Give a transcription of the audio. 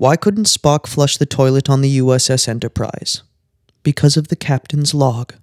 Why couldn't Spock flush the toilet on the USS Enterprise? Because of the captain's log.